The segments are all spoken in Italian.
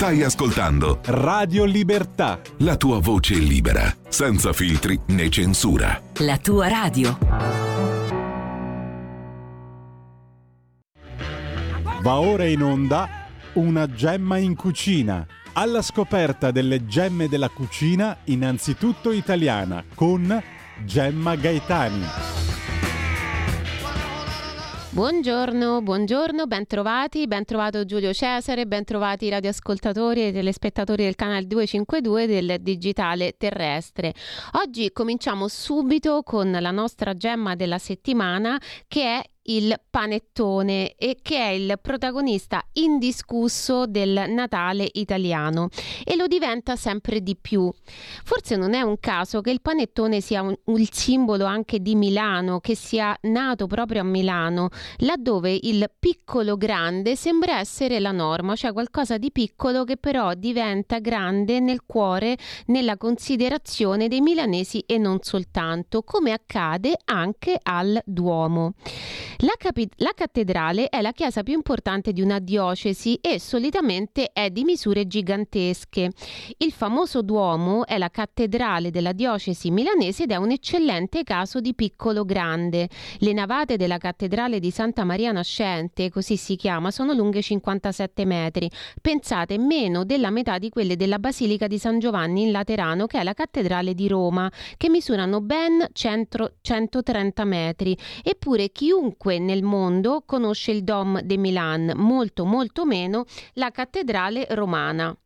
Stai ascoltando Radio Libertà. la tua voce libera, senza filtri né censura. La tua radio. Va ora in onda una gemma in cucina. Alla scoperta delle gemme della cucina, innanzitutto italiana, con Gemma Gaetani. Buongiorno, buongiorno, bentrovati, ben trovato Giulio Cesare, ben trovati i radioascoltatori e telespettatori del canale 252 del Digitale Terrestre. Oggi cominciamo subito con la nostra gemma della settimana che è il panettone e che è il protagonista indiscusso del Natale italiano e lo diventa sempre di più. Forse non è un caso che il panettone sia un, il simbolo anche di Milano, che sia nato proprio a Milano, laddove il piccolo grande sembra essere la norma, cioè qualcosa di piccolo che però diventa grande nel cuore, nella considerazione dei milanesi e non soltanto, come accade anche al Duomo. La, capi- la, cattedrale è la chiesa più importante di una diocesi e solitamente è di misure gigantesche. Il famoso Duomo è la cattedrale della diocesi milanese ed è un eccellente caso di piccolo grande. Le navate della cattedrale di Santa Maria Nascente, così si chiama, sono lunghe 57 metri. Pensate meno della metà di quelle della Basilica di San Giovanni in Laterano, che è la cattedrale di Roma, che misurano ben 100, 130 metri. Eppure chiunque nel mondo conosce il Dom de Milan, molto molto meno la cattedrale romana.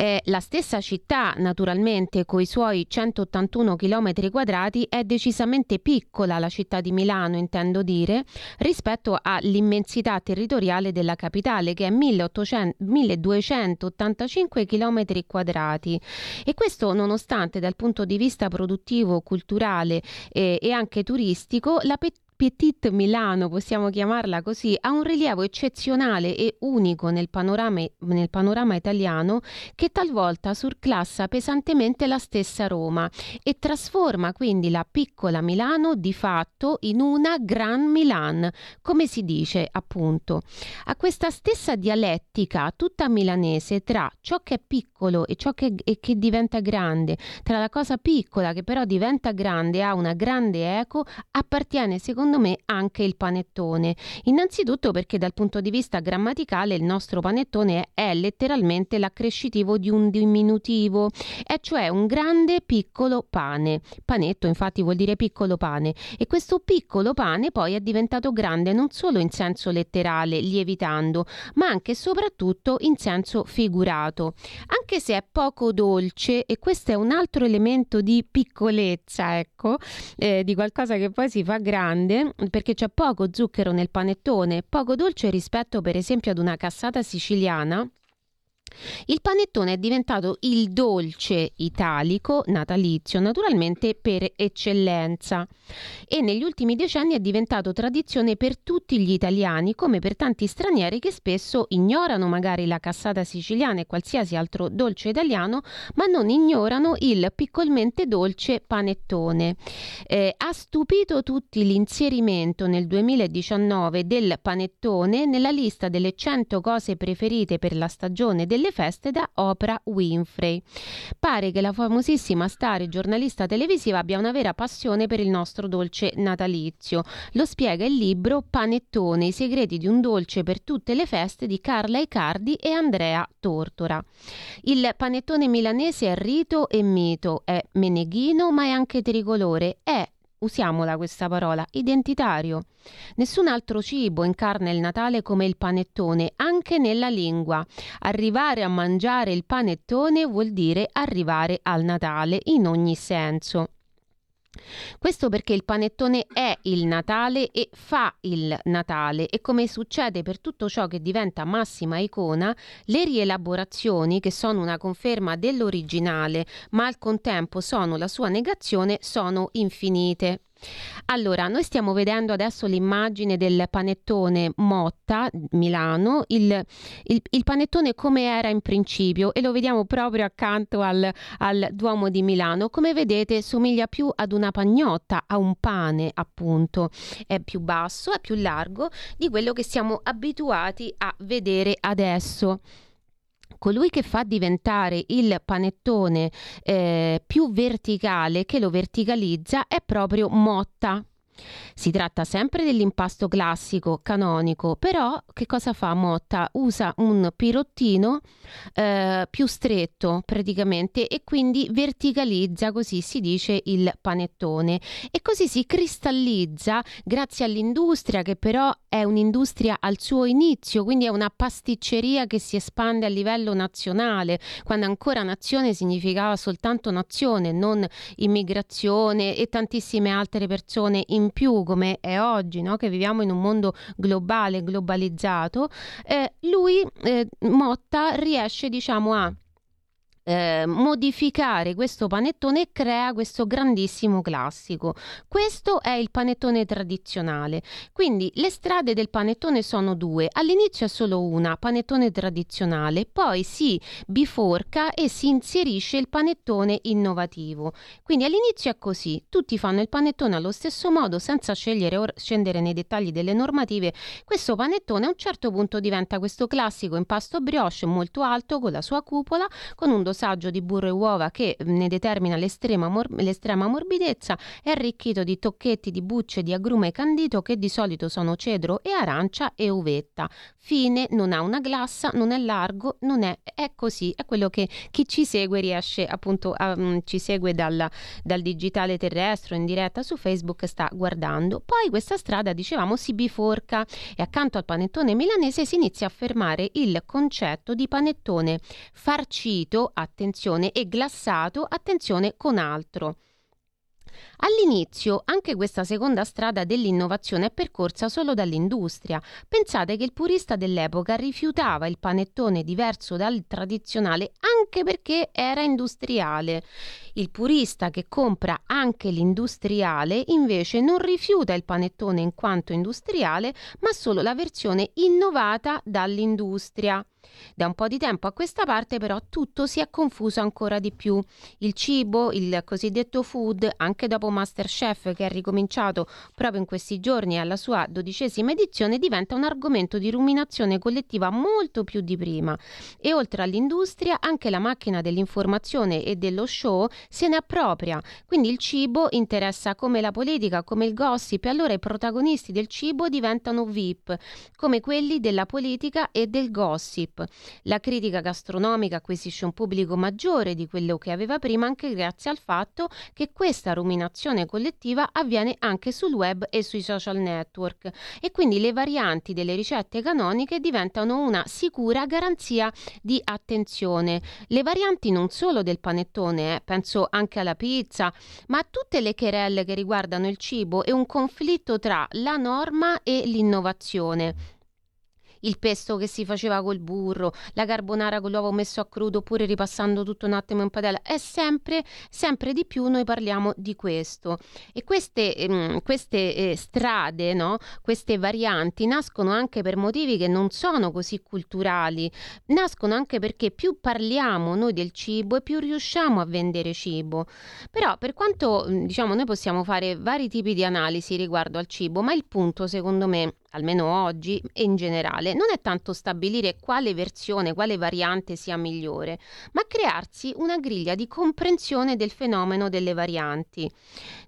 Eh, la stessa città, naturalmente, con i suoi 181 km quadrati, è decisamente piccola, la città di Milano, intendo dire, rispetto all'immensità territoriale della capitale, che è 1800, 1285 km quadrati. E questo nonostante dal punto di vista produttivo, culturale eh, e anche turistico, la pettina Petit Milano, possiamo chiamarla così, ha un rilievo eccezionale e unico nel panorama, nel panorama, italiano che talvolta surclassa pesantemente la stessa Roma e trasforma quindi la piccola Milano di fatto in una Gran Milan, come si dice appunto. A questa stessa dialettica tutta milanese tra ciò che è piccolo e ciò che, e che diventa grande, tra la cosa piccola che però diventa grande e ha una grande eco, appartiene secondo secondo me anche il panettone. Innanzitutto perché dal punto di vista grammaticale il nostro panettone è letteralmente l'accrescitivo di un diminutivo, è cioè un grande piccolo pane. Panetto infatti vuol dire piccolo pane e questo piccolo pane poi è diventato grande non solo in senso letterale, lievitando, ma anche e soprattutto in senso figurato. Anche se è poco dolce e questo è un altro elemento di piccolezza, ecco, eh, di qualcosa che poi si fa grande, perché c'è poco zucchero nel panettone, poco dolce rispetto per esempio ad una cassata siciliana il panettone è diventato il dolce italico natalizio, naturalmente per eccellenza, e negli ultimi decenni è diventato tradizione per tutti gli italiani, come per tanti stranieri che spesso ignorano magari la cassata siciliana e qualsiasi altro dolce italiano, ma non ignorano il piccolmente dolce panettone. Eh, ha stupito tutti l'inserimento nel 2019 del panettone nella lista delle 100 cose preferite per la stagione del delle feste da Oprah Winfrey. Pare che la famosissima star e giornalista televisiva abbia una vera passione per il nostro dolce natalizio. Lo spiega il libro Panettone, i segreti di un dolce per tutte le feste di Carla Icardi e Andrea Tortora. Il panettone milanese è rito e mito, è meneghino ma è anche tricolore, è usiamola questa parola, identitario. Nessun altro cibo incarna il Natale come il panettone, anche nella lingua. Arrivare a mangiare il panettone vuol dire arrivare al Natale in ogni senso. Questo perché il panettone è il Natale e fa il Natale e come succede per tutto ciò che diventa massima icona, le rielaborazioni che sono una conferma dell'originale ma al contempo sono la sua negazione sono infinite. Allora, noi stiamo vedendo adesso l'immagine del panettone Motta Milano, il, il, il, panettone come era in principio e lo vediamo proprio accanto al, al, Duomo di Milano. Come vedete somiglia più ad una pagnotta, a un pane appunto, è più basso, è più largo di quello che siamo abituati a vedere adesso. Colui che fa diventare il panettone eh, più verticale, che lo verticalizza, è proprio Motta. Si tratta sempre dell'impasto classico, canonico, però che cosa fa Motta? Usa un pirottino eh, più stretto praticamente e quindi verticalizza, così si dice, il panettone e così si cristallizza grazie all'industria che però è un'industria al suo inizio, quindi è una pasticceria che si espande a livello nazionale, quando ancora nazione significava soltanto nazione, non immigrazione e tantissime altre persone in più come è oggi, no? che viviamo in un mondo globale, globalizzato, eh, lui, eh, Motta, riesce diciamo a eh, modificare questo panettone e crea questo grandissimo classico. Questo è il panettone tradizionale. Quindi le strade del panettone sono due. All'inizio è solo una, panettone tradizionale, poi si biforca e si inserisce il panettone innovativo. Quindi all'inizio è così, tutti fanno il panettone allo stesso modo senza scegliere o scendere nei dettagli delle normative. Questo panettone a un certo punto diventa questo classico impasto brioche molto alto con la sua cupola con un dosaggio di burro e uova che ne determina l'estrema, mor- l'estrema morbidezza è arricchito di tocchetti di bucce di agrume candito che di solito sono cedro e arancia e uvetta. Fine, non ha una glassa, non è largo, non è, è così, è quello che chi ci segue riesce appunto a, um, ci segue dal, dal digitale terrestre in diretta su Facebook sta guardando. Poi questa strada, dicevamo, si biforca e accanto al panettone milanese si inizia a fermare il concetto di panettone farcito a attenzione, e glassato, attenzione, con altro. All'inizio anche questa seconda strada dell'innovazione è percorsa solo dall'industria. Pensate che il purista dell'epoca rifiutava il panettone diverso dal tradizionale anche perché era industriale. Il purista che compra anche l'industriale invece non rifiuta il panettone in quanto industriale, ma solo la versione innovata dall'industria. Da un po' di tempo a questa parte però tutto si è confuso ancora di più. Il cibo, il cosiddetto food, anche dopo Masterchef che ha ricominciato proprio in questi giorni alla sua dodicesima edizione, diventa un argomento di ruminazione collettiva molto più di prima. E oltre all'industria, anche la macchina dell'informazione e dello show se ne appropria. Quindi il cibo interessa come la politica, come il gossip, e allora i protagonisti del cibo diventano VIP, come quelli della politica e del gossip. La critica gastronomica acquisisce un pubblico maggiore di quello che aveva prima anche grazie al fatto che questa ruminazione collettiva avviene anche sul web e sui social network. E quindi le varianti delle ricette canoniche diventano una sicura garanzia di attenzione. Le varianti non solo del panettone, eh, penso anche alla pizza, ma a tutte le querelle che riguardano il cibo e un conflitto tra la norma e l'innovazione il pesto che si faceva col burro, la carbonara con l'uovo messo a crudo oppure ripassando tutto un attimo in padella. E sempre, sempre di più noi parliamo di questo. E queste, ehm, queste eh, strade, no? queste varianti nascono anche per motivi che non sono così culturali, nascono anche perché più parliamo noi del cibo e più riusciamo a vendere cibo. Però per quanto diciamo noi possiamo fare vari tipi di analisi riguardo al cibo, ma il punto secondo me almeno oggi e in generale, non è tanto stabilire quale versione, quale variante sia migliore, ma crearsi una griglia di comprensione del fenomeno delle varianti.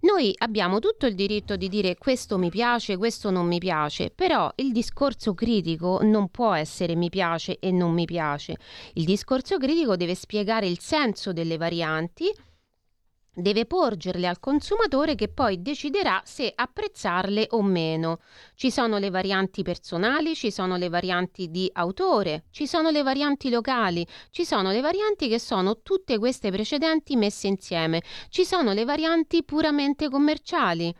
Noi abbiamo tutto il diritto di dire questo mi piace, questo non mi piace, però il discorso critico non può essere mi piace e non mi piace. Il discorso critico deve spiegare il senso delle varianti, deve porgerle al consumatore che poi deciderà se apprezzarle o meno. Ci sono le varianti personali, ci sono le varianti di autore, ci sono le varianti locali, ci sono le varianti che sono tutte queste precedenti messe insieme, ci sono le varianti puramente commerciali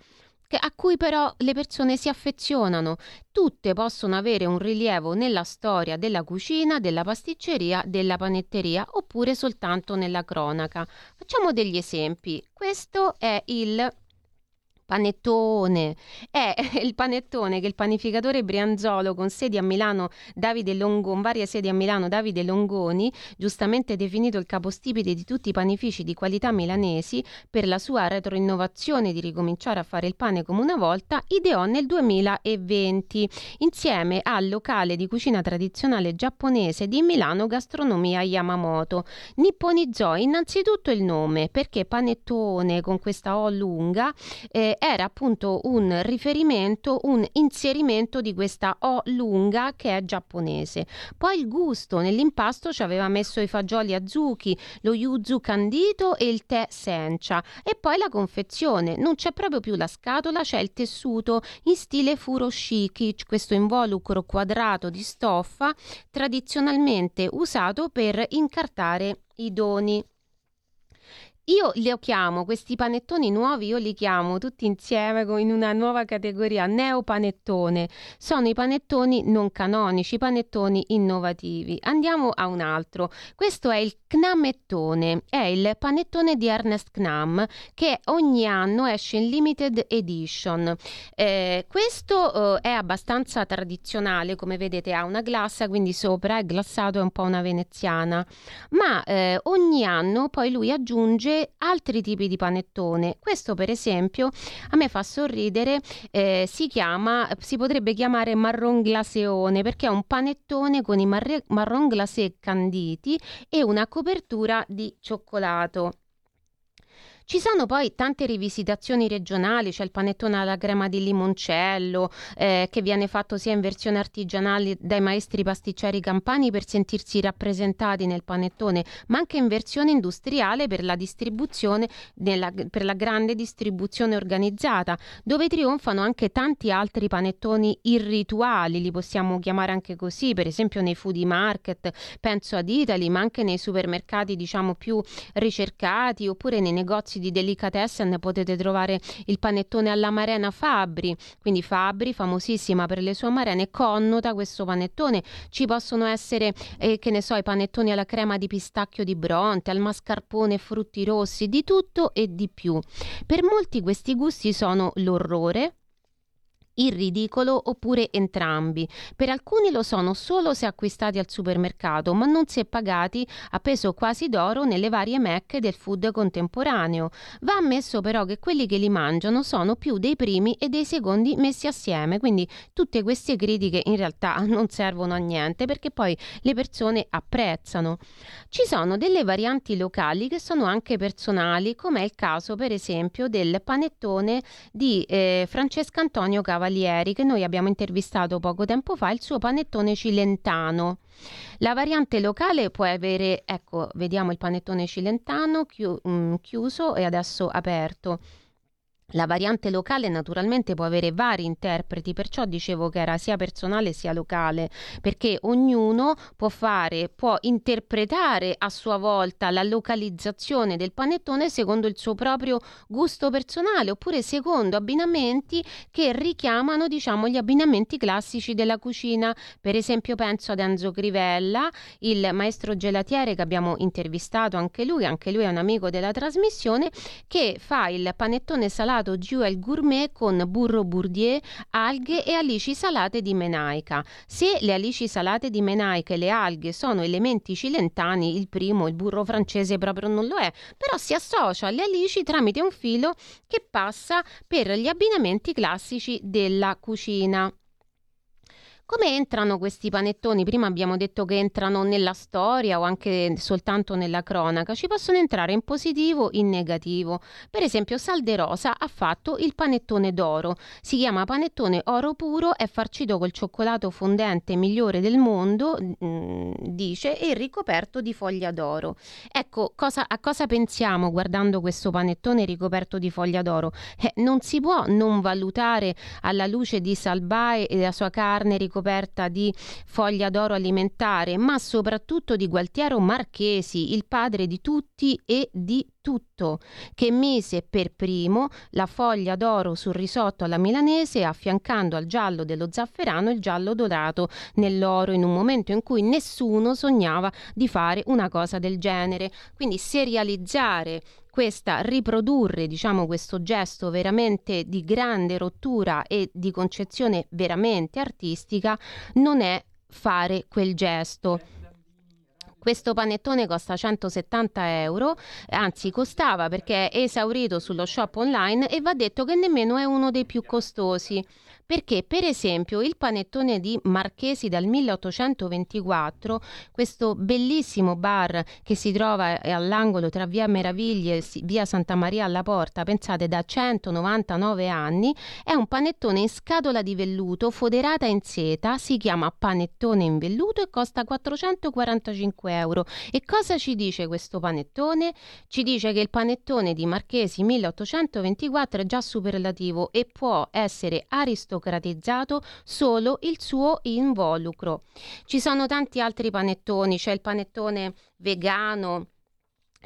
a cui però le persone si affezionano. Tutte possono avere un rilievo nella storia della cucina, della pasticceria, della panetteria oppure soltanto nella cronaca. Facciamo degli esempi. Questo è il Panettone. È il panettone che il panificatore Brianzolo con sedi a Milano Davide Longoni, varie sedi a Milano Davide Longoni, giustamente definito il capostipite di tutti i panifici di qualità milanesi per la sua retroinnovazione di ricominciare a fare il pane come una volta, ideò nel 2020 insieme al locale di cucina tradizionale giapponese di Milano Gastronomia Yamamoto. Nipponizzò innanzitutto il nome perché panettone con questa O lunga eh, era appunto un riferimento, un inserimento di questa O lunga che è giapponese. Poi il gusto nell'impasto ci aveva messo i fagioli azuki, lo yuzu candito e il tè sencha e poi la confezione. Non c'è proprio più la scatola, c'è il tessuto in stile furoshiki, questo involucro quadrato di stoffa tradizionalmente usato per incartare i doni. Io li chiamo, questi panettoni nuovi, io li chiamo tutti insieme in una nuova categoria, neopanettone. Sono i panettoni non canonici, i panettoni innovativi. Andiamo a un altro. Questo è il Knamettone, è il panettone di Ernest Knam che ogni anno esce in limited edition. Eh, questo eh, è abbastanza tradizionale, come vedete ha una glassa, quindi sopra è glassato, è un po' una veneziana, ma eh, ogni anno poi lui aggiunge altri tipi di panettone. Questo, per esempio, a me fa sorridere, eh, si chiama, si potrebbe chiamare marron glaceone perché è un panettone con i marre- marron glacé canditi e una copertura di cioccolato. Ci sono poi tante rivisitazioni regionali, c'è il panettone alla crema di limoncello eh, che viene fatto sia in versione artigianale dai maestri pasticceri campani per sentirsi rappresentati nel panettone, ma anche in versione industriale per la distribuzione, nella, per la grande distribuzione organizzata, dove trionfano anche tanti altri panettoni irrituali, li possiamo chiamare anche così, per esempio nei foodie market, penso ad Italy, ma anche nei supermercati diciamo più ricercati oppure nei negozi di delicatessen potete trovare il panettone alla Marena Fabri, quindi Fabri, famosissima per le sue amarene, connota questo panettone. Ci possono essere, eh, che ne so, i panettoni alla crema di pistacchio di Bronte, al mascarpone frutti rossi, di tutto e di più. Per molti questi gusti sono l'orrore, il ridicolo oppure entrambi. Per alcuni lo sono solo se acquistati al supermercato, ma non se pagati a peso quasi d'oro nelle varie mecche del food contemporaneo. Va ammesso però che quelli che li mangiano sono più dei primi e dei secondi messi assieme, quindi tutte queste critiche in realtà non servono a niente perché poi le persone apprezzano. Ci sono delle varianti locali che sono anche personali, come è il caso per esempio del panettone di eh, Francesco Antonio Cavalieri Cavalieri che noi abbiamo intervistato poco tempo fa, il suo panettone cilentano. La variante locale può avere, ecco, vediamo il panettone cilentano mm, chiuso e adesso aperto. La variante locale naturalmente può avere vari interpreti, perciò dicevo che era sia personale sia locale, perché ognuno può fare, può interpretare a sua volta la localizzazione del panettone secondo il suo proprio gusto personale, oppure secondo abbinamenti che richiamano, diciamo, gli abbinamenti classici della cucina. Per esempio penso ad Enzo Crivella, il maestro gelatiere che abbiamo intervistato anche lui, anche lui è un amico della trasmissione, che fa il panettone salato preparato Jewel Gourmet con burro bourdieu, alghe e alici salate di menaica. Se le alici salate di menaica e le alghe sono elementi cilentani, il primo, il burro francese, proprio non lo è, però si associa alle alici tramite un filo che passa per gli abbinamenti classici della cucina. Come entrano questi panettoni? Prima abbiamo detto che entrano nella storia o anche soltanto nella cronaca. Ci possono entrare in positivo o in negativo. Per esempio, Salderosa ha fatto il panettone d'oro. Si chiama panettone oro puro, è farcito col cioccolato fondente migliore del mondo, mm, dice, e ricoperto di foglia d'oro. Ecco, cosa, a cosa pensiamo guardando questo panettone ricoperto di foglia d'oro? Eh, non si può non valutare alla luce di Salbae e la sua carne ricoperta scoperta di foglia d'oro alimentare, ma soprattutto di Gualtiero Marchesi, il padre di tutti e di tutto, che mise per primo la foglia d'oro sul risotto alla milanese affiancando al giallo dello zafferano il giallo dorato nell'oro in un momento in cui nessuno sognava di fare una cosa del genere. Quindi serializzare questa riprodurre diciamo questo gesto veramente di grande rottura e di concezione veramente artistica non è fare quel gesto. Questo panettone costa 170 euro, anzi costava perché è esaurito sullo shop online e va detto che nemmeno è uno dei più costosi perché per esempio il panettone di Marchesi dal 1824, questo bellissimo bar che si trova all'angolo tra via Meraviglie e via Santa Maria alla Porta, pensate da 199 anni, è un panettone in scatola di velluto foderata in seta, si chiama panettone in velluto e costa 445 euro. E cosa ci dice questo panettone? Ci dice che il panettone di Marchesi 1824 è già superlativo e può essere aristocratico democratizzato solo il suo involucro. Ci sono tanti altri panettoni, c'è il panettone vegano,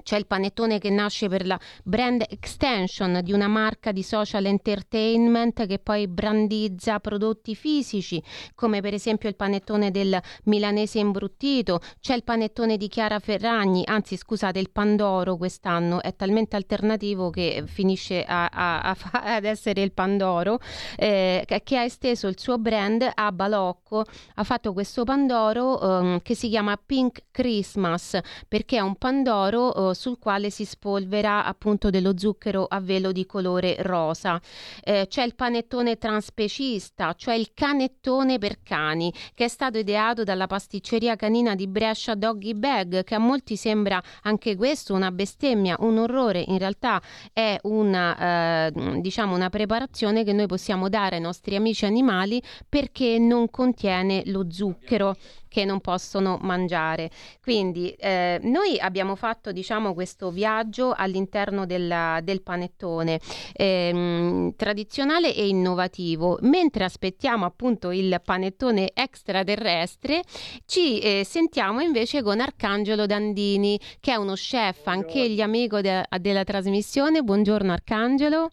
c'è il panettone che nasce per la brand extension di una marca di social entertainment che poi brandizza prodotti fisici, come per esempio il panettone del milanese imbruttito, c'è il panettone di Chiara Ferragni, anzi scusate, il Pandoro quest'anno. È talmente alternativo che finisce a, a, a, ad essere il Pandoro, eh, che ha esteso il suo brand a Balocco, ha fatto questo Pandoro um, che si chiama Pink Christmas perché è un Pandoro sul quale si spolvera appunto dello zucchero a velo di colore rosa. Eh, c'è il panettone transpecista, cioè il canettone per cani, che è stato ideato dalla pasticceria canina di Brescia Doggy Bag, che a molti sembra anche questo una bestemmia, un orrore. In realtà è una, eh, diciamo una preparazione che noi possiamo dare ai nostri amici animali perché non contiene lo zucchero che non possono mangiare. Quindi eh, noi abbiamo fatto diciamo, questo viaggio all'interno della, del panettone ehm, tradizionale e innovativo. Mentre aspettiamo appunto il panettone extraterrestre, ci eh, sentiamo invece con Arcangelo Dandini, che è uno chef, anche egli amico de- della trasmissione. Buongiorno Arcangelo.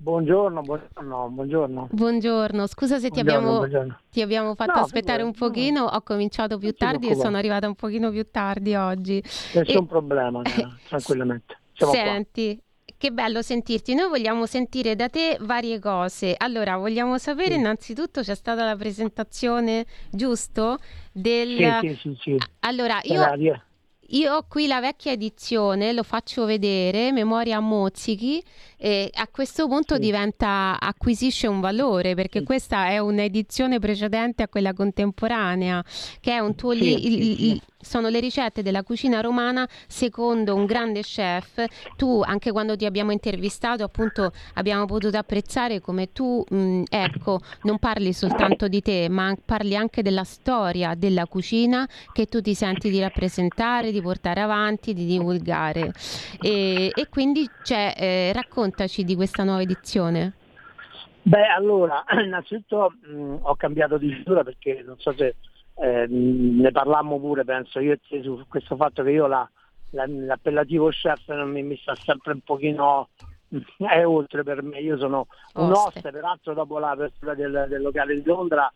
Buongiorno, buongiorno, buongiorno. Buongiorno, scusa se ti, buongiorno, abbiamo, ti abbiamo, fatto no, aspettare un pochino, no. ho cominciato più tardi e sono arrivata un pochino più tardi oggi. Nessun e... problema, eh, tranquillamente. Siamo Senti, qua. che bello sentirti. Noi vogliamo sentire da te varie cose. Allora, vogliamo sapere sì. innanzitutto c'è stata la presentazione, giusto? Del... Sì, sì, sì. sì. Allora, io... Io ho qui la vecchia edizione, lo faccio vedere, memoria a mozzichi, e a questo punto sì. diventa, acquisisce un valore perché sì. questa è un'edizione precedente a quella contemporanea, che è un tuo li, sono le ricette della cucina romana secondo un grande chef. Tu, anche quando ti abbiamo intervistato, appunto, abbiamo potuto apprezzare come tu, mh, ecco, non parli soltanto di te, ma parli anche della storia della cucina che tu ti senti di rappresentare, di portare avanti, di divulgare. E, e quindi cioè, eh, raccontaci di questa nuova edizione. Beh, allora, innanzitutto mh, ho cambiato di figura perché non so se eh, ne parlammo pure, penso. Io e te, su questo fatto che io la, la, l'appellativo chef mi, mi, sta sempre un pochino è oltre per me, io sono un oste, peraltro dopo l'apertura del, del locale di Londra,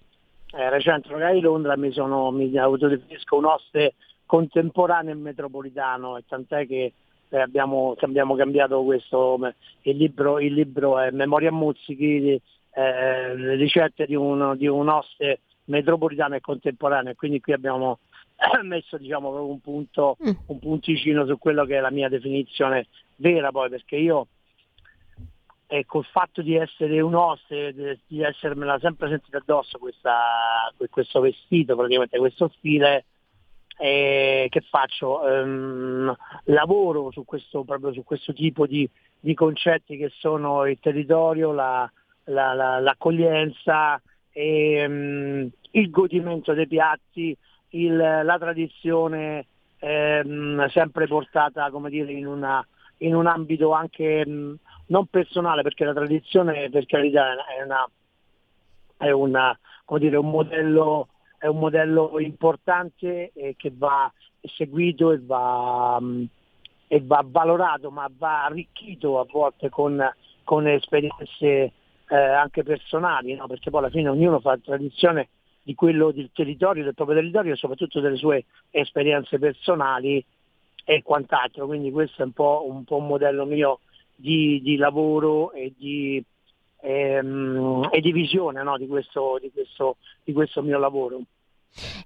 eh, recente locale di Londra mi sono mi autodefinisco un oste contemporaneo e metropolitano e tant'è che abbiamo, abbiamo, cambiato questo, il libro, il libro è Memoria Muzzichi, eh, ricette di un, di un oste metropolitana e contemporanea, quindi qui abbiamo messo diciamo, un, punto, mm. un punticino su quello che è la mia definizione vera poi, perché io e col fatto di essere un oste, di essermela sempre sentita addosso questa, questo vestito, praticamente questo stile, eh, che faccio? Um, lavoro su questo, proprio su questo tipo di, di, concetti che sono il territorio, la, la, la, l'accoglienza, e, um, il godimento dei piatti, il, la tradizione ehm, sempre portata dire, in, una, in un ambito anche mh, non personale, perché la tradizione per carità è, una, è una, dire, un, modello, è un modello importante eh, che va seguito e va, mh, e va valorato ma va arricchito a volte con, con esperienze eh, anche personali, no? perché poi alla fine ognuno fa tradizione di quello del territorio, del proprio territorio e soprattutto delle sue esperienze personali e quant'altro. Quindi questo è un po' un, po un modello mio di, di lavoro e di, ehm, e di visione no? di, questo, questo, di questo mio lavoro.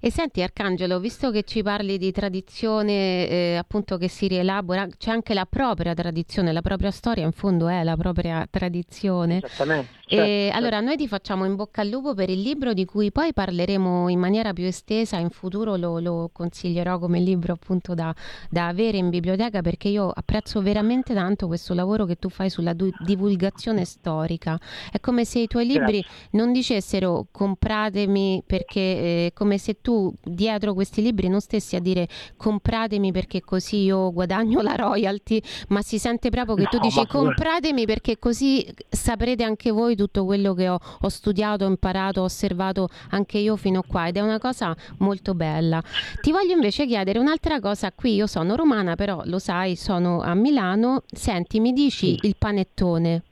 E senti Arcangelo, visto che ci parli di tradizione eh, appunto che si rielabora, c'è anche la propria tradizione, la propria storia in fondo è la propria tradizione. Esattamente. Certo, e certo. allora noi ti facciamo in bocca al lupo per il libro di cui poi parleremo in maniera più estesa, in futuro lo, lo consiglierò come libro appunto da, da, avere in biblioteca perché io apprezzo veramente tanto questo lavoro che tu fai sulla du- divulgazione storica. È come se i tuoi libri Grazie. non dicessero compratemi perché eh, come se tu dietro questi libri non stessi a dire compratemi perché così io guadagno la royalty, ma si sente proprio che no, tu dici compratemi perché così saprete anche voi tutto quello che ho, ho studiato, imparato, osservato anche io fino a qua ed è una cosa molto bella. Ti voglio invece chiedere un'altra cosa, qui io sono romana però lo sai, sono a Milano, senti mi dici sì. il panettone?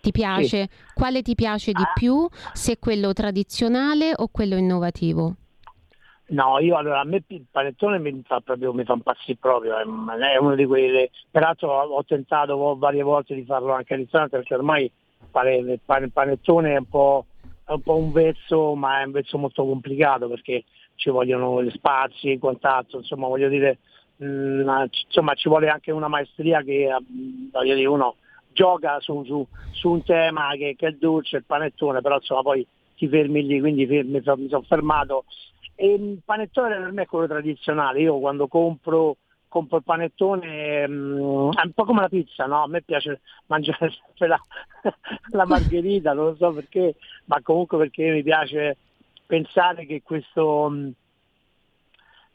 Ti piace? Sì. Quale ti piace di più? Se quello tradizionale o quello innovativo? No, io allora a me il panettone mi fa proprio, mi fa impazzire proprio, è, uno di quelli, peraltro ho tentato varie volte di farlo anche al ristorante perché ormai fare il panettone è un po', è un po' un vezzo, ma è un vezzo molto complicato perché ci vogliono gli spazi e quant'altro, insomma voglio dire, mh, mm, insomma ci vuole anche una maestria che mm, voglio dire, uno gioca su, su, su un tema che, che, è dolce, il panettone, però insomma poi ti fermi lì, quindi fermi, mi sono fermato. E il panettone per me è quello tradizionale, io quando compro compro il panettone, um, è un po' come la pizza, no? A me piace mangiare sempre la, la margherita, non lo so perché, ma comunque perché mi piace pensare che questo um,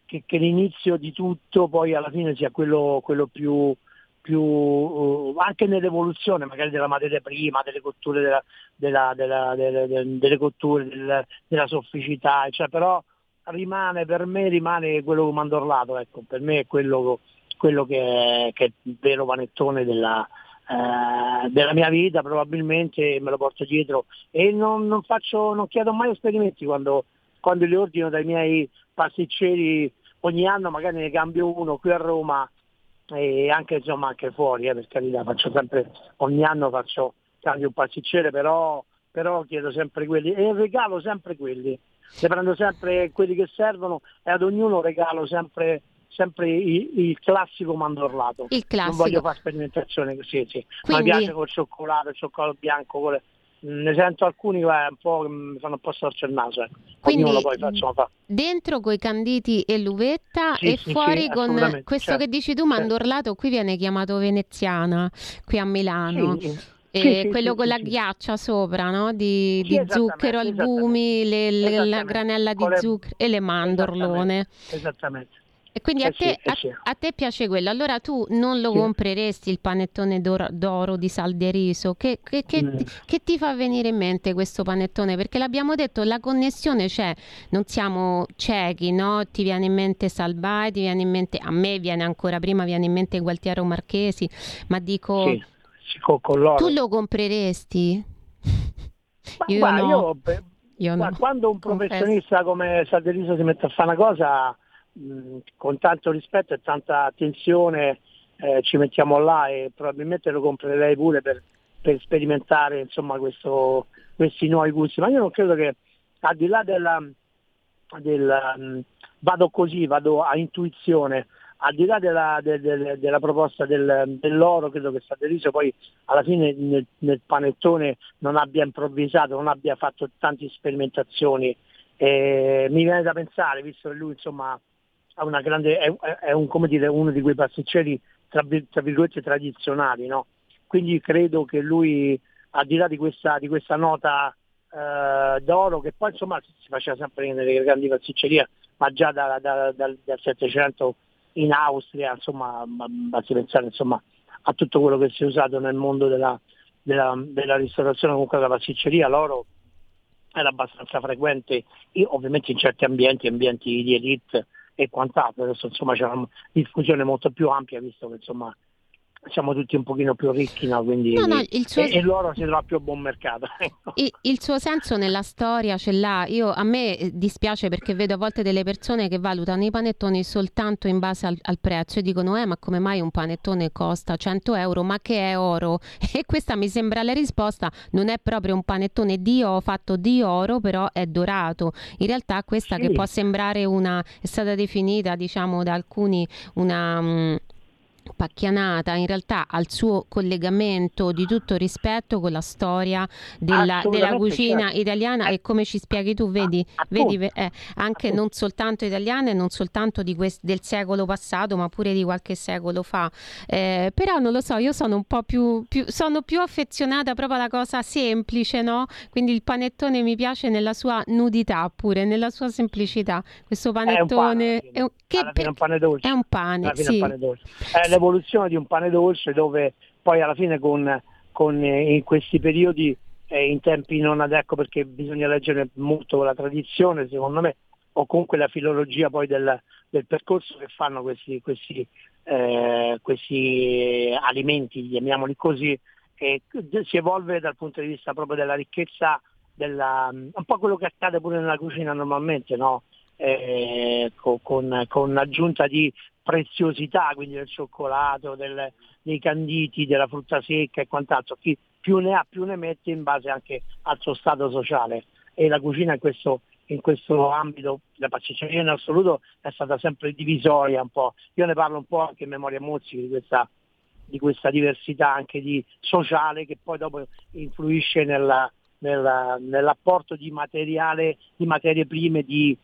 che, che, l'inizio di tutto poi alla fine sia quello, quello più, più uh, anche nell'evoluzione magari della materia prima, delle cotture della, della, della, delle, delle cotture, della, della sofficità, cioè, però rimane, per me rimane quello comandorlato, ecco, per me è quello, quello che, è, che, è, il vero panettone della, eh, della, mia vita, probabilmente me lo porto dietro. E non, non, faccio, non chiedo mai esperimenti quando, quando li ordino dai miei pasticceri ogni anno magari ne cambio uno qui a Roma e anche insomma anche fuori eh, per carità faccio sempre ogni anno faccio cambio un pasticcere però, però chiedo sempre quelli e regalo sempre quelli ne prendo sempre quelli che servono e ad ognuno regalo sempre, sempre il, il, classico mandorlato. Il classico. Non voglio fare sperimentazione così, sì. Quindi... Mi piace col cioccolato, il cioccolato bianco, con le... ne sento alcuni che un po', mi fanno un po' storcere il naso. Ecco. Quindi poi fa, fa. dentro coi canditi e l'uvetta sì, e sì, fuori sì, con questo certo. che dici tu, mandorlato, certo. qui viene chiamato veneziana, qui a Milano. Sì, quello con la ghiaccia sopra, no? Di, di zucchero, albumi, le, la granella di zucchero e le mandorlone. Esattamente. E quindi eh a, te, a, a, te, piace quello. Allora tu non lo compreresti il panettone d'oro, d'oro di sal di riso? Che, che, che, mm. che, ti fa venire in mente questo panettone? Perché l'abbiamo detto, la connessione c'è, non siamo ciechi, no? Ti viene in mente Salvai, ti viene in mente, a me viene ancora prima, viene in mente Gualtiero Marchesi, ma dico... Sì. Tu lo compreresti? Ma, io, guarda, no. io, io no. quando un professionista come Salderiso si mette a fare una cosa mh, con tanto rispetto e tanta attenzione eh, ci mettiamo là e probabilmente lo comprerei pure per, per sperimentare insomma, questo, questi nuovi gusti. Ma io non credo che al di là della, della mh, vado così, vado a intuizione, al di là della, de, de, della proposta del, dell'oro, credo che Saderiso poi alla fine nel, nel, panettone non abbia improvvisato, non abbia fatto tante sperimentazioni. Eh, mi viene da pensare, visto che lui insomma grande, è, è un, dire, uno di quei pasticceri tra, tra virgolette tradizionali, no? quindi credo che lui al di là di questa, di questa nota eh, d'oro che poi insomma si faceva sempre nelle grandi pasticcerie ma già da, da, da, dal 700 in Austria, insomma, basti pensare insomma, a tutto quello che si è usato nel mondo della, della, della ristorazione, comunque della pasticceria, l'oro era abbastanza frequente, Io, ovviamente in certi ambienti, ambienti di elite, e quant'altro. Adesso insomma c'è una diffusione molto più ampia visto che insomma siamo tutti un pochino più ricchi, no? Quindi, no, no, suo... e, e, l'oro si trova più a buon mercato. Ecco. il, il, suo senso nella storia ce l'ha. Io, a me eh, dispiace perché vedo a volte delle persone che valutano i panettoni soltanto in base al, al prezzo e dicono eh ma come mai un panettone costa 100 euro ma che è oro? E questa mi sembra la risposta, non è proprio un panettone di oro, fatto di oro però è dorato. In realtà questa sì. che può sembrare una, è stata definita diciamo da alcuni una... Um, Pacchianata in realtà ha il suo collegamento di tutto rispetto con la storia della, della cucina certo. italiana e come ci spieghi tu, vedi, vedi eh, anche non soltanto italiana e non soltanto quest- del secolo passato ma pure di qualche secolo fa. Eh, però non lo so, io sono un po' più, più, sono più affezionata proprio alla cosa semplice, no? Quindi il panettone mi piace nella sua nudità pure, nella sua semplicità. Questo panettone è un, pane, che, è un pane dolce. È un pane, sì. Un pane dolce. Eh, l'evoluzione di un pane dolce dove poi alla fine con, con eh, in questi periodi eh, in tempi non ad ecco perché bisogna leggere molto la tradizione secondo me o comunque la filologia poi del, del percorso che fanno questi, questi, eh, questi alimenti, chiamiamoli così, e si evolve dal punto di vista proprio della ricchezza, della, un po' quello che accade pure nella cucina normalmente, no? eh, con, con, aggiunta di preziosità, quindi del cioccolato, del, dei canditi, della frutta secca e quant'altro. Chi più ne ha più ne mette in base anche al suo stato sociale e la cucina in questo, in questo ambito, la pasticceria in assoluto è stata sempre divisoria un po'. Io ne parlo un po' anche in memoria Mozzi di questa, di questa diversità anche di sociale che poi dopo influisce nella, nella, nell'apporto di materiale, di materie prime, di,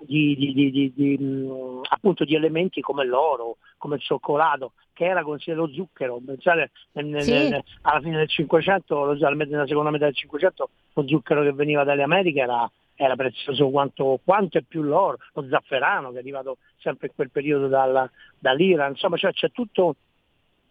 di, di, di, mh, appunto di elementi come l'oro, come il cioccolato, che era considerato lo zucchero. Pensate sì. nel, alla fine del 500, nella seconda metà del 500, lo zucchero che veniva dalle Americhe era, era prezioso quanto, quanto è più l'oro, lo zafferano che è arrivato sempre in quel periodo dalla, dall'Iran, insomma cioè, c'è tutta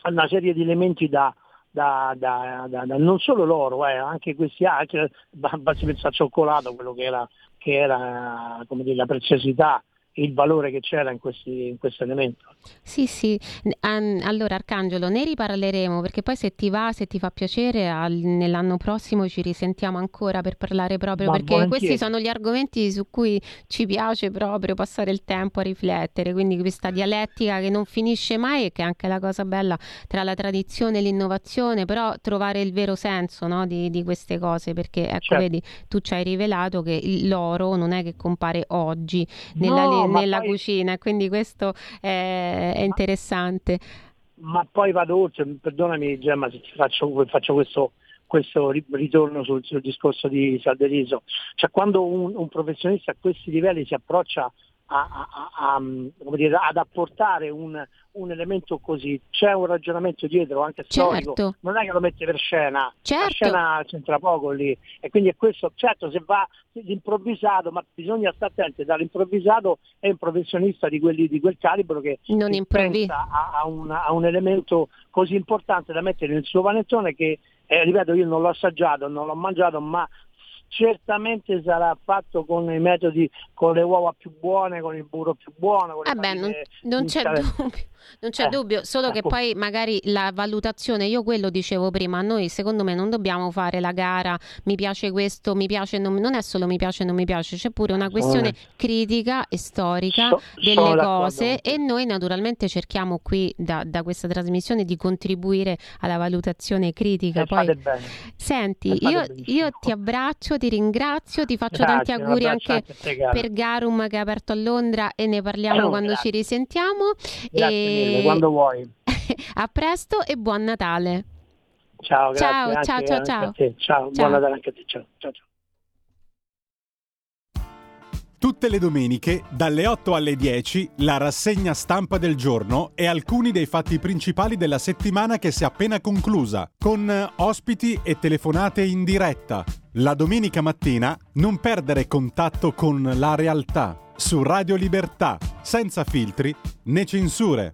una serie di elementi da, da, da, da, non solo l'oro, eh, anche questi altri, basti pensare al cioccolato, quello che era che era dire, la preziosità il valore che c'era in, questi, in questo elemento. Sì, sì. allora Arcangelo, ne riparleremo perché poi se ti va, se ti fa piacere, al, nell'anno prossimo ci risentiamo ancora per parlare proprio Ma perché volentieri. questi sono gli argomenti su cui ci piace proprio passare il tempo a riflettere, quindi questa dialettica che non finisce mai e che è anche la cosa bella tra la tradizione e l'innovazione, però trovare il vero senso no, di, di, queste cose perché ecco certo. vedi, tu ci hai rivelato che l'oro non è che compare oggi nella no nella poi... cucina, quindi questo è, è interessante. Ma poi vado oltre, perdonami Gemma se ti faccio, faccio questo, questo ritorno sul, sul, discorso di Salderiso, cioè quando un, un professionista a questi livelli si approccia a, a, a, dire, ad apportare un, un, elemento così, c'è un ragionamento dietro anche storico, certo. non è che lo mette per scena, certo. la scena c'entra poco lì e quindi è questo, certo se va l'improvvisato, ma bisogna stare attenti, dall'improvvisato è un professionista di, quelli, di quel calibro che, non pensa a, un, a un elemento così importante da mettere nel suo panettone che eh, ripeto io non l'ho assaggiato, non l'ho mangiato, ma certamente sarà fatto con i metodi, con le uova più buone, con il burro più buono. Eh beh, non, non c'è dubbio. Non c'è eh, dubbio, solo che poi magari la valutazione, io quello dicevo prima, noi secondo me non dobbiamo fare la gara, mi piace questo, mi piace, non, non è solo mi piace, non mi piace, c'è pure una questione critica e storica so, delle cose e noi naturalmente cerchiamo qui da, da, questa trasmissione di contribuire alla valutazione critica. Eh, poi, senti, io, io, ti abbraccio, ti ringrazio, ti faccio grazie, tanti auguri anche per Garum che è aperto a Londra e ne parliamo oh, quando grazie. ci risentiamo. Grazie. E mille, quando vuoi. a presto e buon Natale. Ciao, grazie. Ciao, anche, ciao, ciao, ciao. ciao. ciao. Buon Natale anche a te. Ciao, ciao, ciao. Tutte le domeniche, dalle 8 alle 10, la rassegna stampa del giorno e alcuni dei fatti principali della settimana che si è appena conclusa, con ospiti e telefonate in diretta. La domenica mattina non perdere contatto con la realtà su Radio Libertà, senza filtri né censure.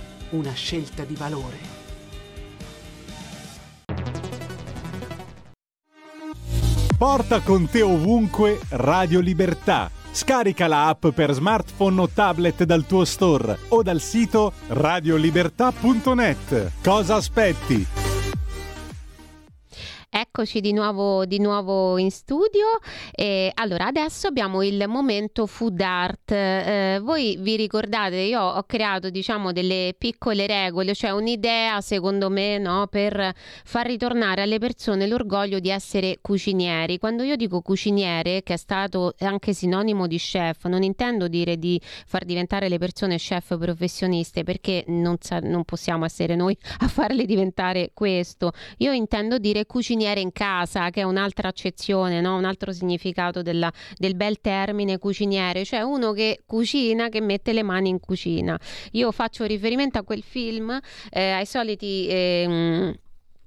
una scelta di valore. Porta con te ovunque Radio Libertà. Scarica la app per smartphone o tablet dal tuo store o dal sito radiolibertà.net. Cosa aspetti? Eccoci di nuovo, di nuovo in studio. E allora, adesso abbiamo il momento food art. Eh, voi vi ricordate, io ho creato diciamo delle piccole regole, cioè un'idea secondo me no, per far ritornare alle persone l'orgoglio di essere cucinieri. Quando io dico cuciniere, che è stato anche sinonimo di chef, non intendo dire di far diventare le persone chef professioniste perché non, non possiamo essere noi a farle diventare questo. Io intendo dire cuciniere cuciniere in casa, che è un'altra accezione, no? un altro significato della, del bel termine cuciniere, cioè uno che cucina, che mette le mani in cucina. Io faccio riferimento a quel film, eh, ai soliti... Eh,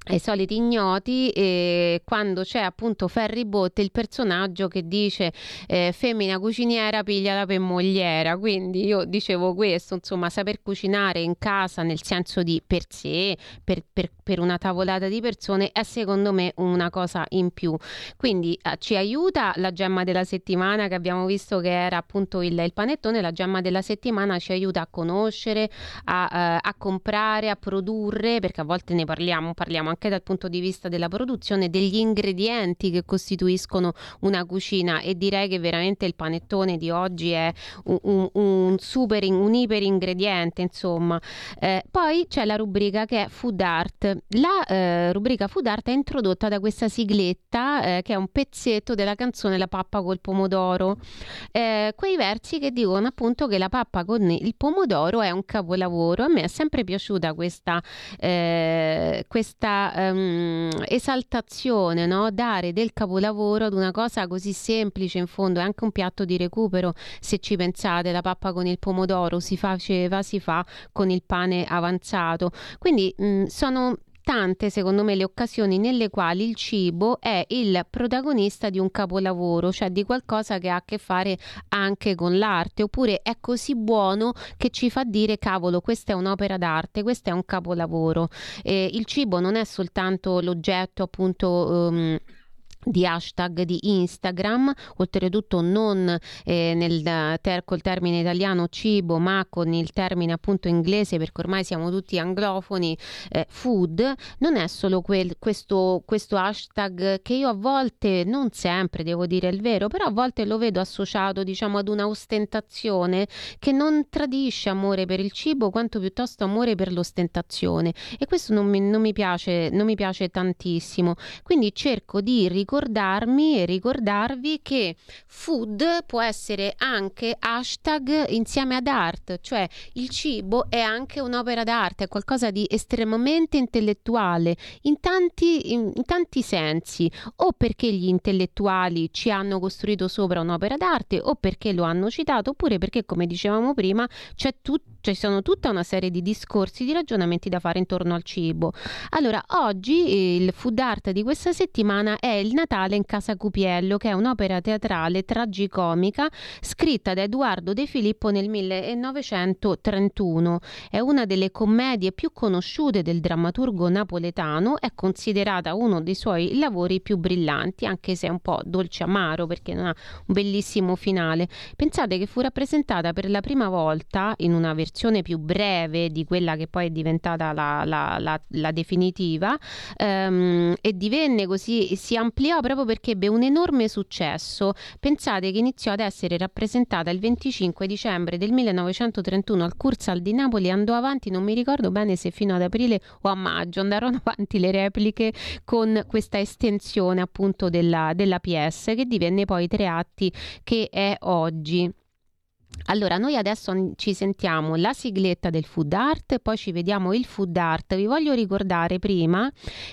ai soliti ignoti e quando c'è appunto Ferry Botte il personaggio che dice eh, femmina cuciniera pigliala per mogliera quindi io dicevo questo insomma saper cucinare in casa nel senso di per sé per, per, per una tavolata di persone è secondo me una cosa in più. Quindi eh, ci aiuta la gemma della settimana che abbiamo visto che era appunto il, il panettone la gemma della settimana ci aiuta a conoscere a, eh, a comprare a produrre perché a volte ne parliamo parliamo anche dal punto di vista della produzione degli ingredienti che costituiscono una cucina e direi che veramente il panettone di oggi è un, un, un super, un iper ingrediente insomma. Eh, poi c'è la rubrica che è Food Art. La eh, rubrica Food Art è introdotta da questa sigletta eh, che è un pezzetto della canzone La pappa col pomodoro. Eh, quei versi che dicono appunto che la pappa con il pomodoro è un capolavoro. A me è sempre piaciuta questa, eh, um, esaltazione, no? dare del capolavoro ad una cosa così semplice in fondo, è anche un piatto di recupero se ci pensate, la pappa con il pomodoro si faceva, si fa con il pane avanzato. Quindi mh, sono tante, secondo me, le occasioni nelle quali il cibo è il protagonista di un capolavoro, cioè di qualcosa che ha a che fare anche con l'arte, oppure è così buono che ci fa dire cavolo, questa è un'opera d'arte, questo è un capolavoro. Eh, il cibo non è soltanto l'oggetto appunto um, di hashtag di Instagram, oltretutto non eh, nel, ter- col termine italiano cibo, ma con il termine appunto inglese, perché ormai siamo tutti anglofoni, eh, food, non è solo quel, questo, questo hashtag che io a volte, non sempre devo dire il vero, però a volte lo vedo associato diciamo ad una ostentazione che non tradisce amore per il cibo quanto piuttosto amore per l'ostentazione e questo non mi, non mi, piace, non mi piace tantissimo. Quindi cerco di ricordare ricordarmi e ricordarvi che food può essere anche hashtag insieme ad art, cioè il cibo è anche un'opera d'arte, è qualcosa di estremamente intellettuale in tanti, in, in tanti sensi, o perché gli intellettuali ci hanno costruito sopra un'opera d'arte, o perché lo hanno citato, oppure perché, come dicevamo prima, c'è tutto ci sono tutta una serie di discorsi, di ragionamenti da fare intorno al cibo. Allora, oggi il food art di questa settimana è Il Natale in Casa Cupiello, che è un'opera teatrale tragicomica scritta da Edoardo De Filippo nel 1931. È una delle commedie più conosciute del drammaturgo napoletano, è considerata uno dei suoi lavori più brillanti, anche se è un po' dolce amaro perché non ha un bellissimo finale. Pensate che fu rappresentata per la prima volta in una versione versione più breve di quella che poi è diventata la, la, la, la definitiva ehm, e divenne così, si ampliò proprio perché ebbe un enorme successo. Pensate che iniziò ad essere rappresentata il 25 dicembre del 1931 al Cursal di Napoli andò avanti, non mi ricordo bene se fino ad aprile o a maggio andarono avanti le repliche con questa estensione appunto della, della PS che divenne poi tre atti che è oggi. Allora, noi adesso ci sentiamo la sigletta del food art, poi ci vediamo il food art. Vi voglio ricordare prima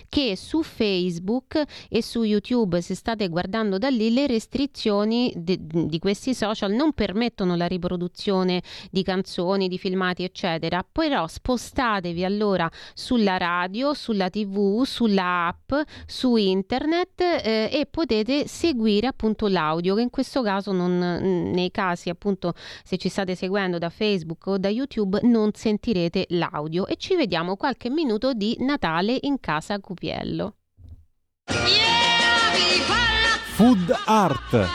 che su Facebook e su YouTube, se state guardando da lì, le restrizioni di, di questi social non permettono la riproduzione di canzoni, di filmati, eccetera. Però spostatevi allora sulla radio, sulla TV, sulla app, su internet eh, e potete seguire appunto l'audio, che in questo caso non nei casi appunto se ci state seguendo da Facebook o da YouTube non sentirete l'audio e ci vediamo qualche minuto di Natale in casa Cupiello. Food Art.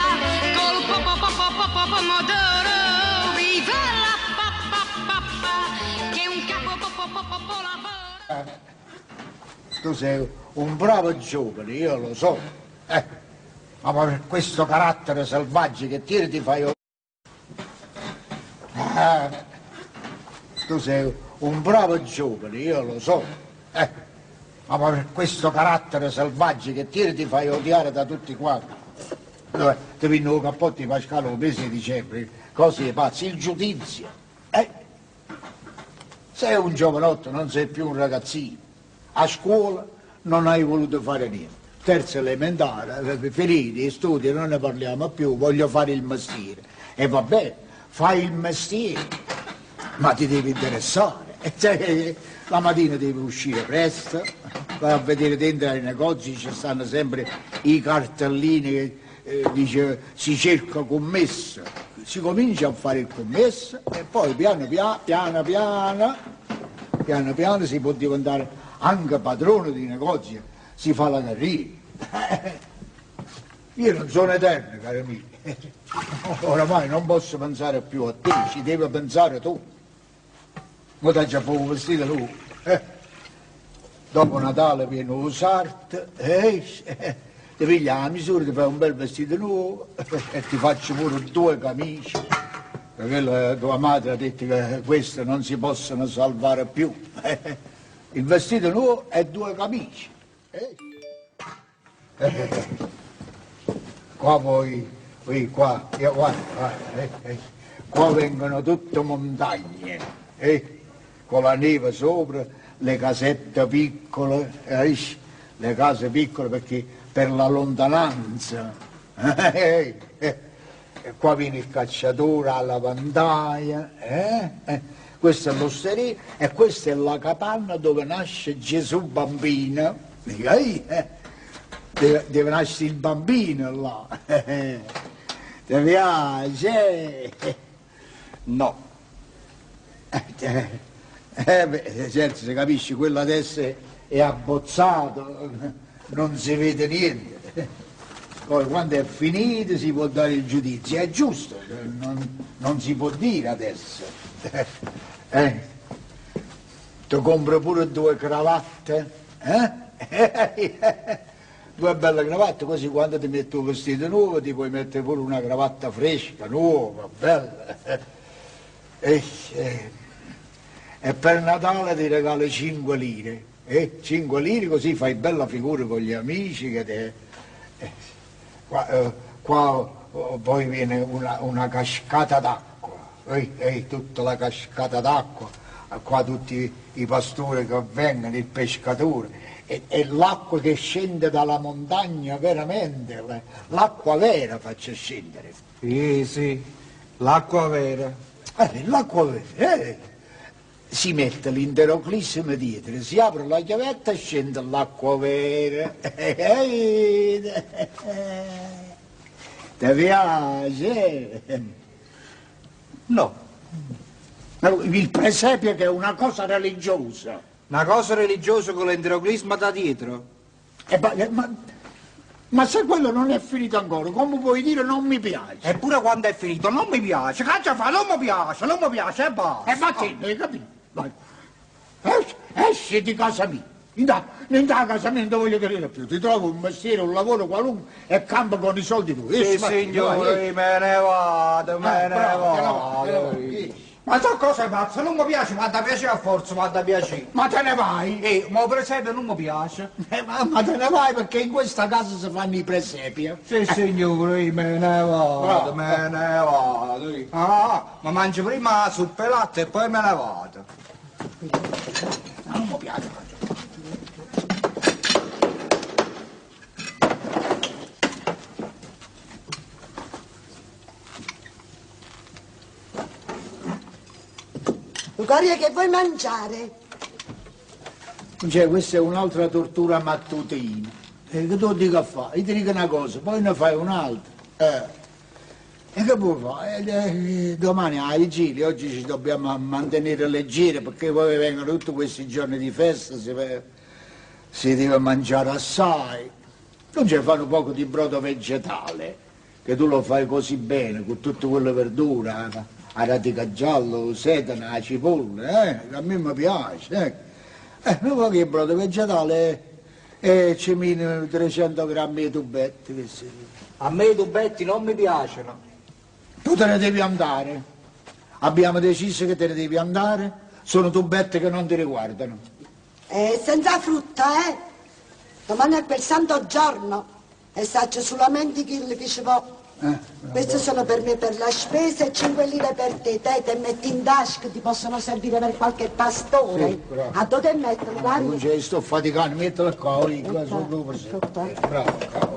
Tu sei un bravo giovane, io lo so. Eh, ma per questo carattere selvaggio che tieni ti fai Ah, tu sei un bravo giovane, io lo so. Eh, ma per questo carattere selvaggio che tieni ti fai odiare da tutti quanti. Allora, ti vinno un cappotto di un mese di dicembre, cose pazzi, il giudizio. Eh, sei un giovanotto, non sei più un ragazzino. A scuola non hai voluto fare niente. Terza elementare, finiti, studi, non ne parliamo più, voglio fare il mestiere. E va bene, fai il mestiere, ma ti devi interessare. Cioè, la mattina devi uscire presto, vai a vedere dentro ai negozi, ci stanno sempre i cartellini che eh, dice si cerca commesso. Si comincia a fare il commesso e poi piano piano, piano piano, piano piano si può diventare anche padrone di negozi, si fa la carriera. Io non sono eterno, caro mio. Oramai non posso pensare più a te, ci devi pensare tu. Ma ti già un vestito lui. Eh? Dopo Natale viene un sarto, eh? ti piglia la misura, ti fai un bel vestito nuovo e ti faccio pure due camicie. Perché tua madre ha detto che queste non si possono salvare più. Il vestito nuovo e due camicie. Eh? Qua poi qui, qua, io, guarda, guarda eh, eh. qua vengono tutte montagne, eh, con la neve sopra, le casette piccole, eh, le case piccole perché per la lontananza. Eh, eh, e qua viene il cacciatore alla vantaia, questa è l'osteria e questa è la capanna dove nasce Gesù bambino. Deve, deve nascere il bambino là. Ti piace? No. Eh, eh, beh, certo, se capisci, quello adesso è abbozzato, non si vede niente. Poi quando è finito si può dare il giudizio, è giusto, non, non si può dire adesso. Eh? Ti compro pure due cravatte? Eh? due belle cravatte, così quando ti metti un vestito nuovo ti puoi mettere pure una cravatta fresca, nuova, bella. E, e, e per Natale ti regalo 5 lire, eh? 5 lire così fai bella figura con gli amici che te... Eh, qua, eh, qua oh, poi viene una, una cascata d'acqua, eh, eh, tutta la cascata d'acqua, qua tutti i pastori che vengono, il pescatore è, è l'acqua che scende dalla montagna veramente, l'acqua vera faccia scendere. Sì, sì, l'acqua vera. Eh, l'acqua vera, eh. Si mette l'interoclissimo dietro, si apre la chiavetta e scende l'acqua vera. Ti piace? No. Il presepio che è una cosa religiosa. Una cosa religiosa con l'enteroclisma da dietro? Eh, ma, eh, ma, ma, se quello non è finito ancora, come puoi dire non mi piace? Eppure quando è finito non mi piace, caccia fa, non mi piace, non mi piace e basta. E eh, ma che, hai capito? Vai. Esci, esci di casa mia. In da casa mia non ti voglio tenere più, ti trovo un mestiere, un lavoro qualunque e campo con i soldi tu. Esci, sì, signore, me ne vado, me ah, ne bravo, vado. Ma so cosa pazzo, non mi piace, ma da piacere a forza, ma da piacere. Ma te ne vai? Eh, ma per esempio non mi piace. Eh, ma, ma te ne vai perché in questa casa si fanno i presepi. eh? Sì signore, me ne vado, me ne vado. Ah, ma mangio prima la zuppa e latte e poi me ne vado. Non mi piace. Gloria che vuoi mangiare? Cioè, questa è un'altra tortura mattutina. E che tu dico a fare? Io ti dico una cosa, poi ne fai un'altra. Eh. E che puoi fare? Eh, eh, domani alla vigilia, oggi ci dobbiamo mantenere leggeri perché poi vengono tutti questi giorni di festa, si, si deve mangiare assai. Non ci fanno poco di brodo vegetale, che tu lo fai così bene, con tutte quelle verdure, la ratica giallo, sedana, la cipolla, eh, che a me mi piace. Eh. Eh, non vuoi che il brodo vegetale e ci mino 300 grammi di tubetti. che si- A me i tubetti non mi piacciono. Tu te ne devi andare. Abbiamo deciso che te ne devi andare. Sono tubetti che non ti riguardano. Eh, senza frutta, eh? Domani è quel santo giorno e saccio solamente quello che ci può. Eh, Questi sono per me per la spesa e 5 lire per te. Te te metti in tasca, ti possono servire per qualche pastore. Sì, bravo. A dove metterlo, non guarda? c'è, sto faticando, mettilo qua, Ecco, se- ecco qua. Eh, Bravo, bravo.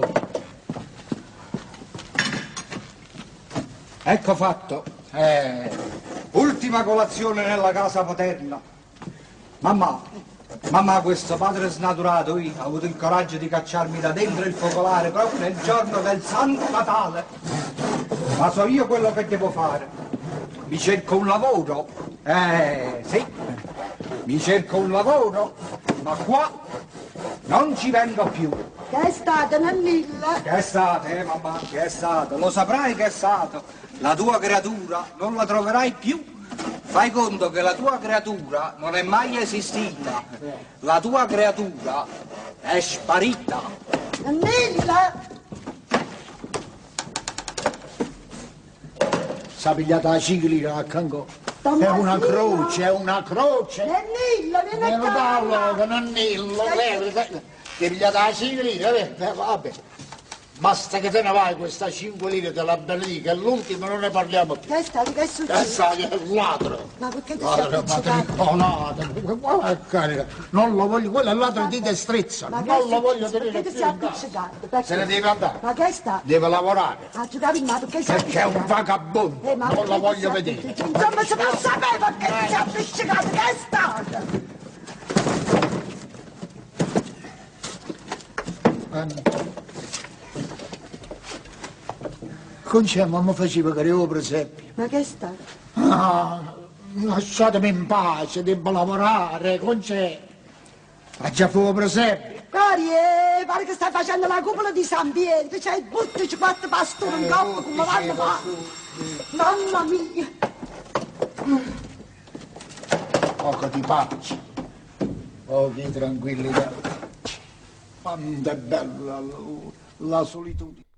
Ecco fatto. Eh, Ultima colazione nella casa paterna. Mamma, mamma, questo padre snaturato io, ha avuto il coraggio di cacciarmi da dentro il focolare proprio nel giorno del Santo Natale. Ma so io quello che devo fare. Mi cerco un lavoro. Eh, sì. Mi cerco un lavoro, ma qua non ci vengo più. Che è stato, Nannilla? Che è stato, eh mamma, che è stato? Lo saprai che è stato. La tua creatura non la troverai più. Fai conto che la tua creatura non è mai esistita. La tua creatura è sparita. Nannilla? si è pigliata la ciclina a Cangò. È una croce, è una croce. Nannilla, vieni Vieni da qua. allora, Nannillo, lei, ti è pigliata la ciclina, vabbè. Basta che te ne vai questa 5 lire te la benedica, è l'ultima non ne parliamo più. Che è stato, che è successo? sai, è un ladro. Ma perché ti sei Ladro, appiccicato? matriconato, guarda, carica. Non lo voglio, quello è ladro di destrezza, Ma non che è lo voglio tenere Perché ti sei appiccicato? Perché? Se ne deve andare, Ma che è stato? deve lavorare, A giocare in mano, perché sei perché è un vagabondo, Eh, ma non lo voglio sei vedere. Insomma, se non sapevo che ti sei appiccicato, che è stato? Con c'è, ma mi faceva che io per esempio. Ma che è stato? Ah, lasciatemi in pace, devo lavorare, con c'è. Ma già fu. Cari, eh, pare che stai facendo la cupola di San Pietro, c'hai buttici quattro pastori in coppa, come vanno fa? Mamma mia! Poco di pace, poco di tranquillità. Quanto è bella la, la solitudine.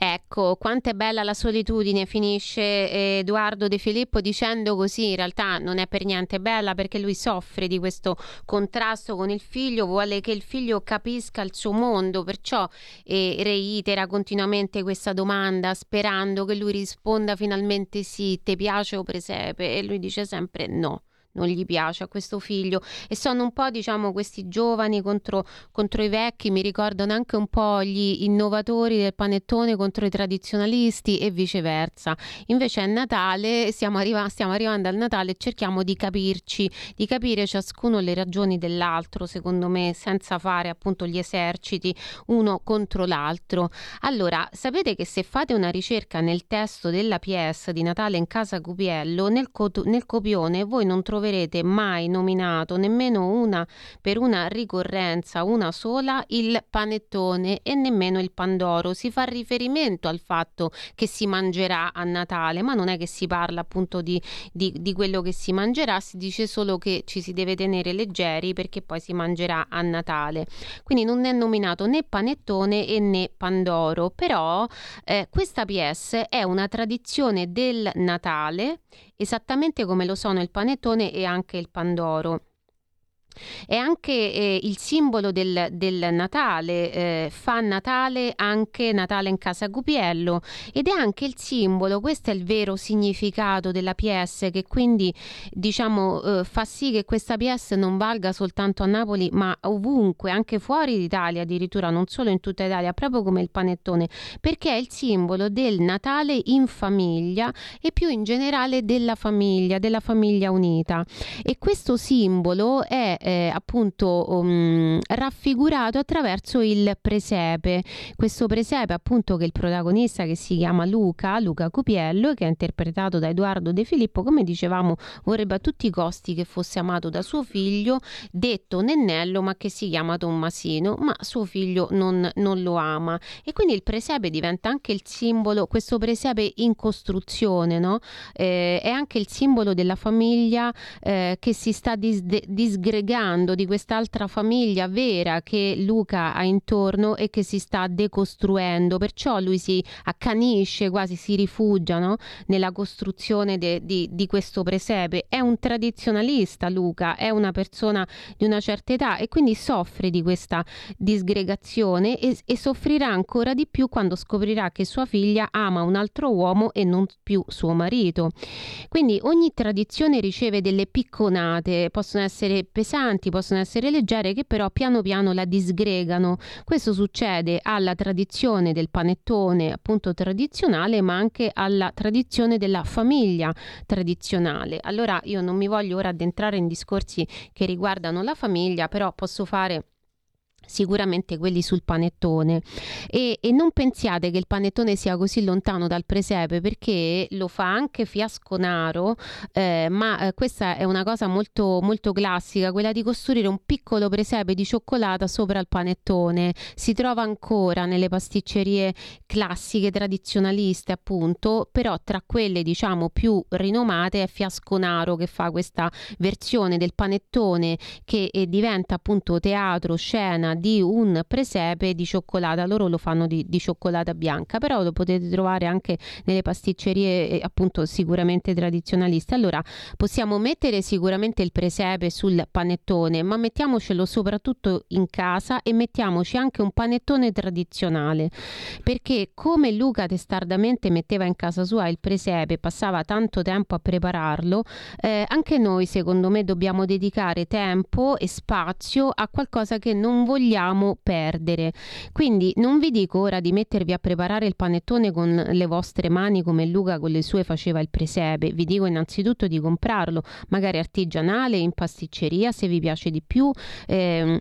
Ecco, quanto è bella la solitudine, finisce eh, Edoardo De Filippo dicendo così, in realtà non è per niente bella perché lui soffre di questo contrasto con il figlio, vuole che il figlio capisca il suo mondo, perciò eh, reitera continuamente questa domanda sperando che lui risponda finalmente sì, ti piace o presepe? E lui dice sempre no. Non gli piace a questo figlio e sono un po' diciamo questi giovani contro contro i vecchi, mi ricordano anche un po' gli innovatori del panettone contro i tradizionalisti e viceversa. Invece è Natale, stiamo, arriva- stiamo arrivando al Natale e cerchiamo di capirci, di capire ciascuno le ragioni dell'altro, secondo me, senza fare appunto gli eserciti uno contro l'altro. Allora, sapete che se fate una ricerca nel testo della PS di Natale in casa Cupiello, nel, co- nel copione voi non troverete troverete mai nominato nemmeno una per una ricorrenza, una sola, il panettone e nemmeno il pandoro. Si fa riferimento al fatto che si mangerà a Natale, ma non è che si parla appunto di, di, di quello che si mangerà, si dice solo che ci si deve tenere leggeri perché poi si mangerà a Natale. Quindi non è nominato né panettone e né pandoro, però eh, questa PS è una tradizione del Natale, esattamente come lo sono il panettone e anche il pandoro. È anche eh, il simbolo del, del Natale, eh, fa Natale anche Natale in casa Gupiello ed è anche il simbolo, questo è il vero significato della PS che quindi diciamo eh, fa sì che questa PS non valga soltanto a Napoli ma ovunque, anche fuori d'Italia addirittura, non solo in tutta Italia, proprio come il panettone, perché è il simbolo del Natale in famiglia e più in generale della famiglia, della famiglia unita. E questo simbolo è eh, appunto um, raffigurato attraverso il presepe. Questo presepe appunto che il protagonista che si chiama Luca, Luca Cupiello, che è interpretato da Edoardo De Filippo, come dicevamo vorrebbe a tutti i costi che fosse amato da suo figlio, detto Nennello ma che si chiama Tommasino, ma suo figlio non, non lo ama. E quindi il presepe diventa anche il simbolo, questo presepe in costruzione, no? eh, è anche il simbolo della famiglia eh, che si sta dis- disgregando parlando di quest'altra famiglia vera che Luca ha intorno e che si sta decostruendo, perciò lui si accanisce, quasi si rifugia no? nella costruzione de, di, di questo presepe. È un tradizionalista Luca, è una persona di una certa età e quindi soffre di questa disgregazione e, e soffrirà ancora di più quando scoprirà che sua figlia ama un altro uomo e non più suo marito. Quindi ogni tradizione riceve delle picconate, possono essere pesanti, pesanti, possono essere leggere, che però piano piano la disgregano. Questo succede alla tradizione del panettone appunto tradizionale, ma anche alla tradizione della famiglia tradizionale. Allora io non mi voglio ora addentrare in discorsi che riguardano la famiglia, però posso fare sicuramente quelli sul panettone. E, e, non pensiate che il panettone sia così lontano dal presepe perché lo fa anche Fiasconaro eh, ma eh, questa è una cosa molto, molto classica quella di costruire un piccolo presepe di cioccolata sopra il panettone. Si trova ancora nelle pasticcerie classiche tradizionaliste appunto però tra quelle diciamo più rinomate è Fiasconaro che fa questa versione del panettone che eh, diventa appunto teatro scena di un presepe di cioccolata, loro lo fanno di, di cioccolata bianca, però lo potete trovare anche nelle pasticcerie eh, appunto sicuramente tradizionaliste. Allora possiamo mettere sicuramente il presepe sul panettone, ma mettiamocelo soprattutto in casa e mettiamoci anche un panettone tradizionale, perché come Luca testardamente metteva in casa sua il presepe, passava tanto tempo a prepararlo, eh, anche noi secondo me dobbiamo dedicare tempo e spazio a qualcosa che non vogliamo vogliamo perdere. Quindi non vi dico ora di mettervi a preparare il panettone con le vostre mani come Luca con le sue faceva il presepe, vi dico innanzitutto di comprarlo, magari artigianale, in pasticceria se vi piace di più. Eh,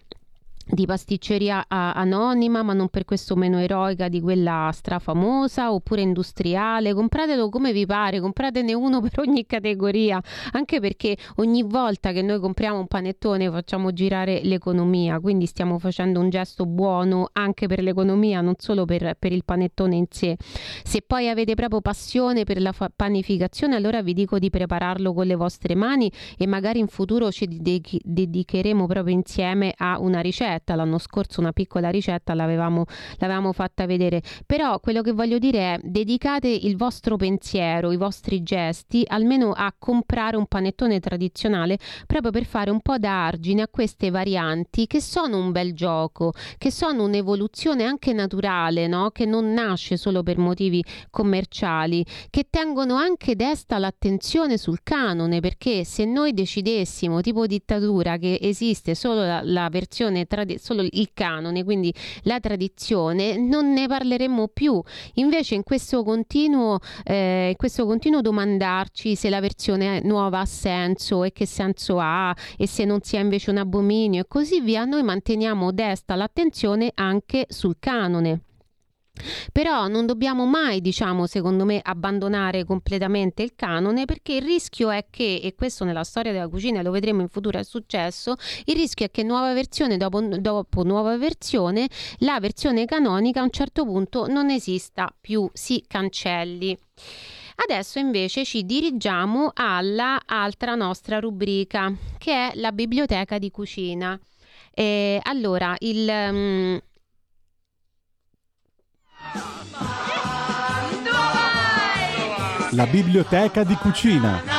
di pasticceria anonima ma non per questo meno eroica di quella strafamosa oppure industriale. Compratelo come vi pare compratene uno per ogni categoria anche perché ogni volta che noi compriamo un panettone facciamo girare l'economia quindi stiamo facendo un gesto buono anche per l'economia non solo per, per il panettone in sé. Se poi avete proprio passione per la fa- panificazione allora vi dico di prepararlo con le vostre mani e magari in futuro ci dedicheremo proprio insieme a una ricetta ricetta, l'anno scorso una piccola ricetta l'avevamo, l'avevamo fatta vedere, però quello che voglio dire è dedicate il vostro pensiero, i vostri gesti almeno a comprare un panettone tradizionale proprio per fare un po' da argine a queste varianti che sono un bel gioco, che sono un'evoluzione anche naturale, no? che non nasce solo per motivi commerciali, che tengono anche desta l'attenzione sul canone, perché se noi decidessimo tipo dittatura che esiste solo la, la versione tradizionale, trad- solo il canone, quindi la tradizione, non ne parleremmo più. Invece in questo continuo, eh, questo continuo domandarci se la versione nuova ha senso e che senso ha e se non sia invece un abominio e così via, noi manteniamo desta l'attenzione anche sul canone. Però non dobbiamo mai, diciamo, secondo me, abbandonare completamente il canone perché il rischio è che, e questo nella storia della cucina lo vedremo in futuro è successo, il rischio è che nuova versione dopo, dopo nuova versione, la versione canonica a un certo punto non esista più, si cancelli. Adesso invece ci dirigiamo alla altra nostra rubrica che è la biblioteca di cucina. Eh, allora, il, um, La biblioteca di cucina.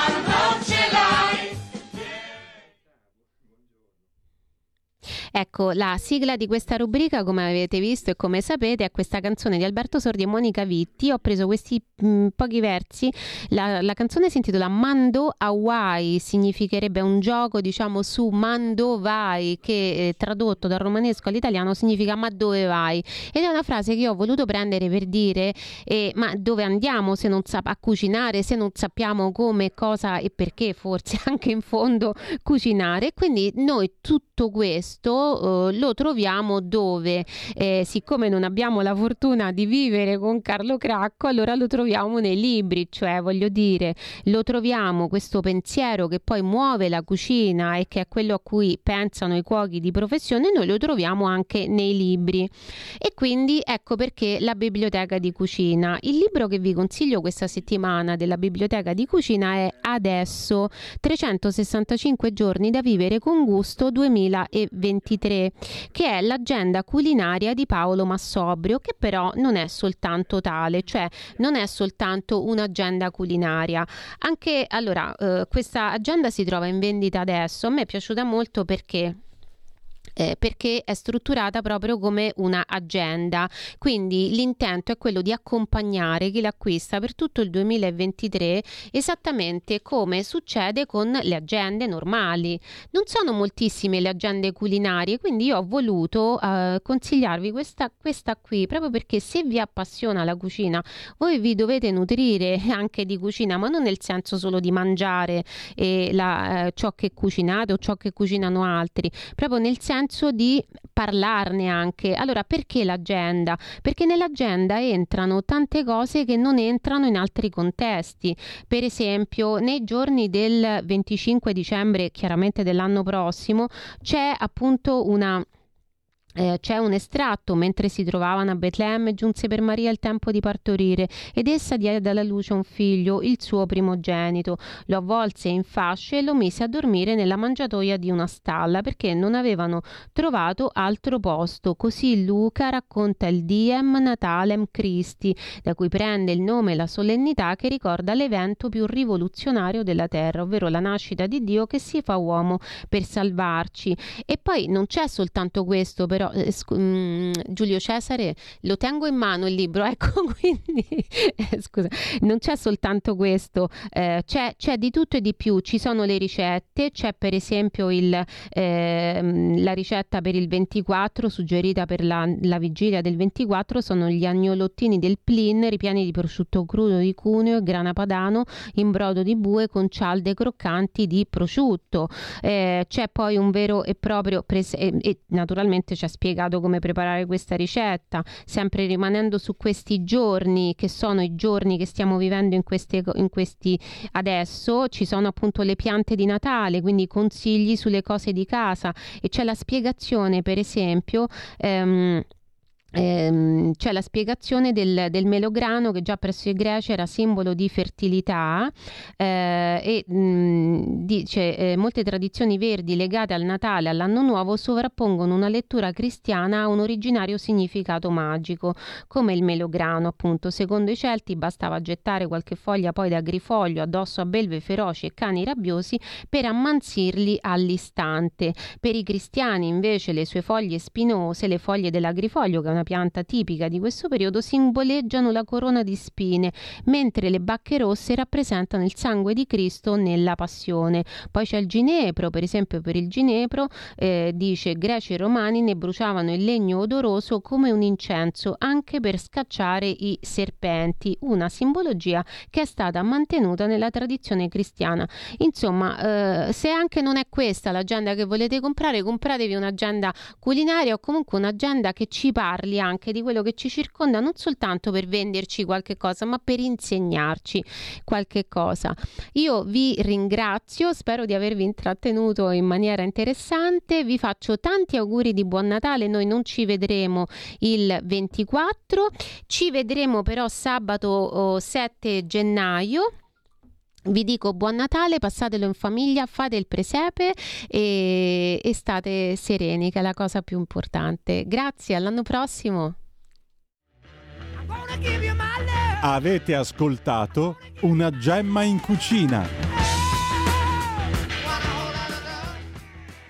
Ecco, la sigla di questa rubrica, come avete visto e come sapete, è questa canzone di Alberto Sordi e Monica Vitti. Ho preso questi mh, mm, pochi versi. La, la, canzone si intitola Mando Hawaii, significherebbe un gioco, diciamo, su Mando vai, che eh, tradotto dal romanesco all'italiano significa ma dove vai? Ed è una frase che io ho voluto prendere per dire eh, ma dove andiamo se non sa- a cucinare, se non sappiamo come, cosa e perché, forse anche in fondo cucinare. Quindi noi tutto questo eh, lo troviamo dove, eh, siccome non abbiamo la fortuna di vivere con Carlo Cracco, allora lo troviamo nei libri, cioè voglio dire, lo troviamo questo pensiero che poi muove la cucina e che è quello a cui pensano i cuochi di professione, noi lo troviamo anche nei libri. E quindi ecco perché la biblioteca di cucina. Il libro che vi consiglio questa settimana della biblioteca di cucina è Adesso 365 giorni da vivere con gusto 2020 2023, che è l'agenda culinaria di Paolo Massobrio, che però non è soltanto tale, cioè non è soltanto un'agenda culinaria. Anche allora, eh, questa agenda si trova in vendita adesso. A me è piaciuta molto perché eh, perché è strutturata proprio come una agenda. Quindi l'intento è quello di accompagnare chi l'acquista per tutto il 2023 esattamente come succede con le agende normali. Non sono moltissime le agende culinarie, quindi io ho voluto eh, consigliarvi questa, questa qui proprio perché se vi appassiona la cucina, voi vi dovete nutrire anche di cucina, ma non nel senso solo di mangiare eh, la, eh, ciò che cucinate o ciò che cucinano altri, proprio nel senso senso di parlarne anche. Allora, perché l'agenda? Perché nell'agenda entrano tante cose che non entrano in altri contesti. Per esempio, nei giorni del 25 dicembre, chiaramente dell'anno prossimo, c'è appunto una eh, c'è un estratto, mentre si trovavano a Betlemme giunse per Maria il tempo di partorire ed essa diede alla luce un figlio, il suo primogenito. Lo avvolse in fasce e lo mise a dormire nella mangiatoia di una stalla perché non avevano trovato altro posto. Così Luca racconta il Diem Natalem Christi, da cui prende il nome e la solennità che ricorda l'evento più rivoluzionario della terra, ovvero la nascita di Dio che si fa uomo per salvarci. E poi non c'è soltanto questo, però eh, scu- mh, mm, Giulio Cesare lo tengo in mano il libro, ecco quindi eh, scusa, non c'è soltanto questo, eh, c'è, c'è, di tutto e di più, ci sono le ricette, c'è per esempio il, ehm, la ricetta per il 24 suggerita per la, la, vigilia del 24 sono gli agnolottini del Plin ripieni di prosciutto crudo di Cuneo e grana padano in brodo di bue con cialde croccanti di prosciutto. Eh, c'è poi un vero e proprio pres- e, e naturalmente c'è spiegato come preparare questa ricetta, sempre rimanendo su questi giorni che sono i giorni che stiamo vivendo in, queste, in questi adesso, ci sono appunto le piante di Natale, quindi consigli sulle cose di casa. E c'è la spiegazione per esempio ehm, Ehm, c'è la spiegazione del, del, melograno che già presso i greci era simbolo di fertilità eh, e mh, mm, dice eh, molte tradizioni verdi legate al Natale all'anno nuovo sovrappongono una lettura cristiana a un originario significato magico come il melograno appunto. Secondo i celti bastava gettare qualche foglia poi da grifoglio addosso a belve feroci e cani rabbiosi per ammansirli all'istante. Per i cristiani invece le sue foglie spinose le foglie dell'agrifoglio che è una pianta tipica di questo periodo, simboleggiano la corona di spine, mentre le bacche rosse rappresentano il sangue di Cristo nella passione. Poi c'è il ginepro, per esempio per il ginepro eh, dice greci e romani ne bruciavano il legno odoroso come un incenso anche per scacciare i serpenti, una simbologia che è stata mantenuta nella tradizione cristiana. Insomma, eh, se anche non è questa l'agenda che volete comprare, compratevi un'agenda culinaria o comunque un'agenda che ci parli parli anche di quello che ci circonda, non soltanto per venderci qualche cosa, ma per insegnarci qualche cosa. Io vi ringrazio, spero di avervi intrattenuto in maniera interessante, vi faccio tanti auguri di buon Natale, noi non ci vedremo il 24, ci vedremo però sabato oh, 7 gennaio vi dico buon Natale, passatelo in famiglia, fate il presepe e, e state sereni, che è la cosa più importante. Grazie, all'anno prossimo. Avete ascoltato una gemma in cucina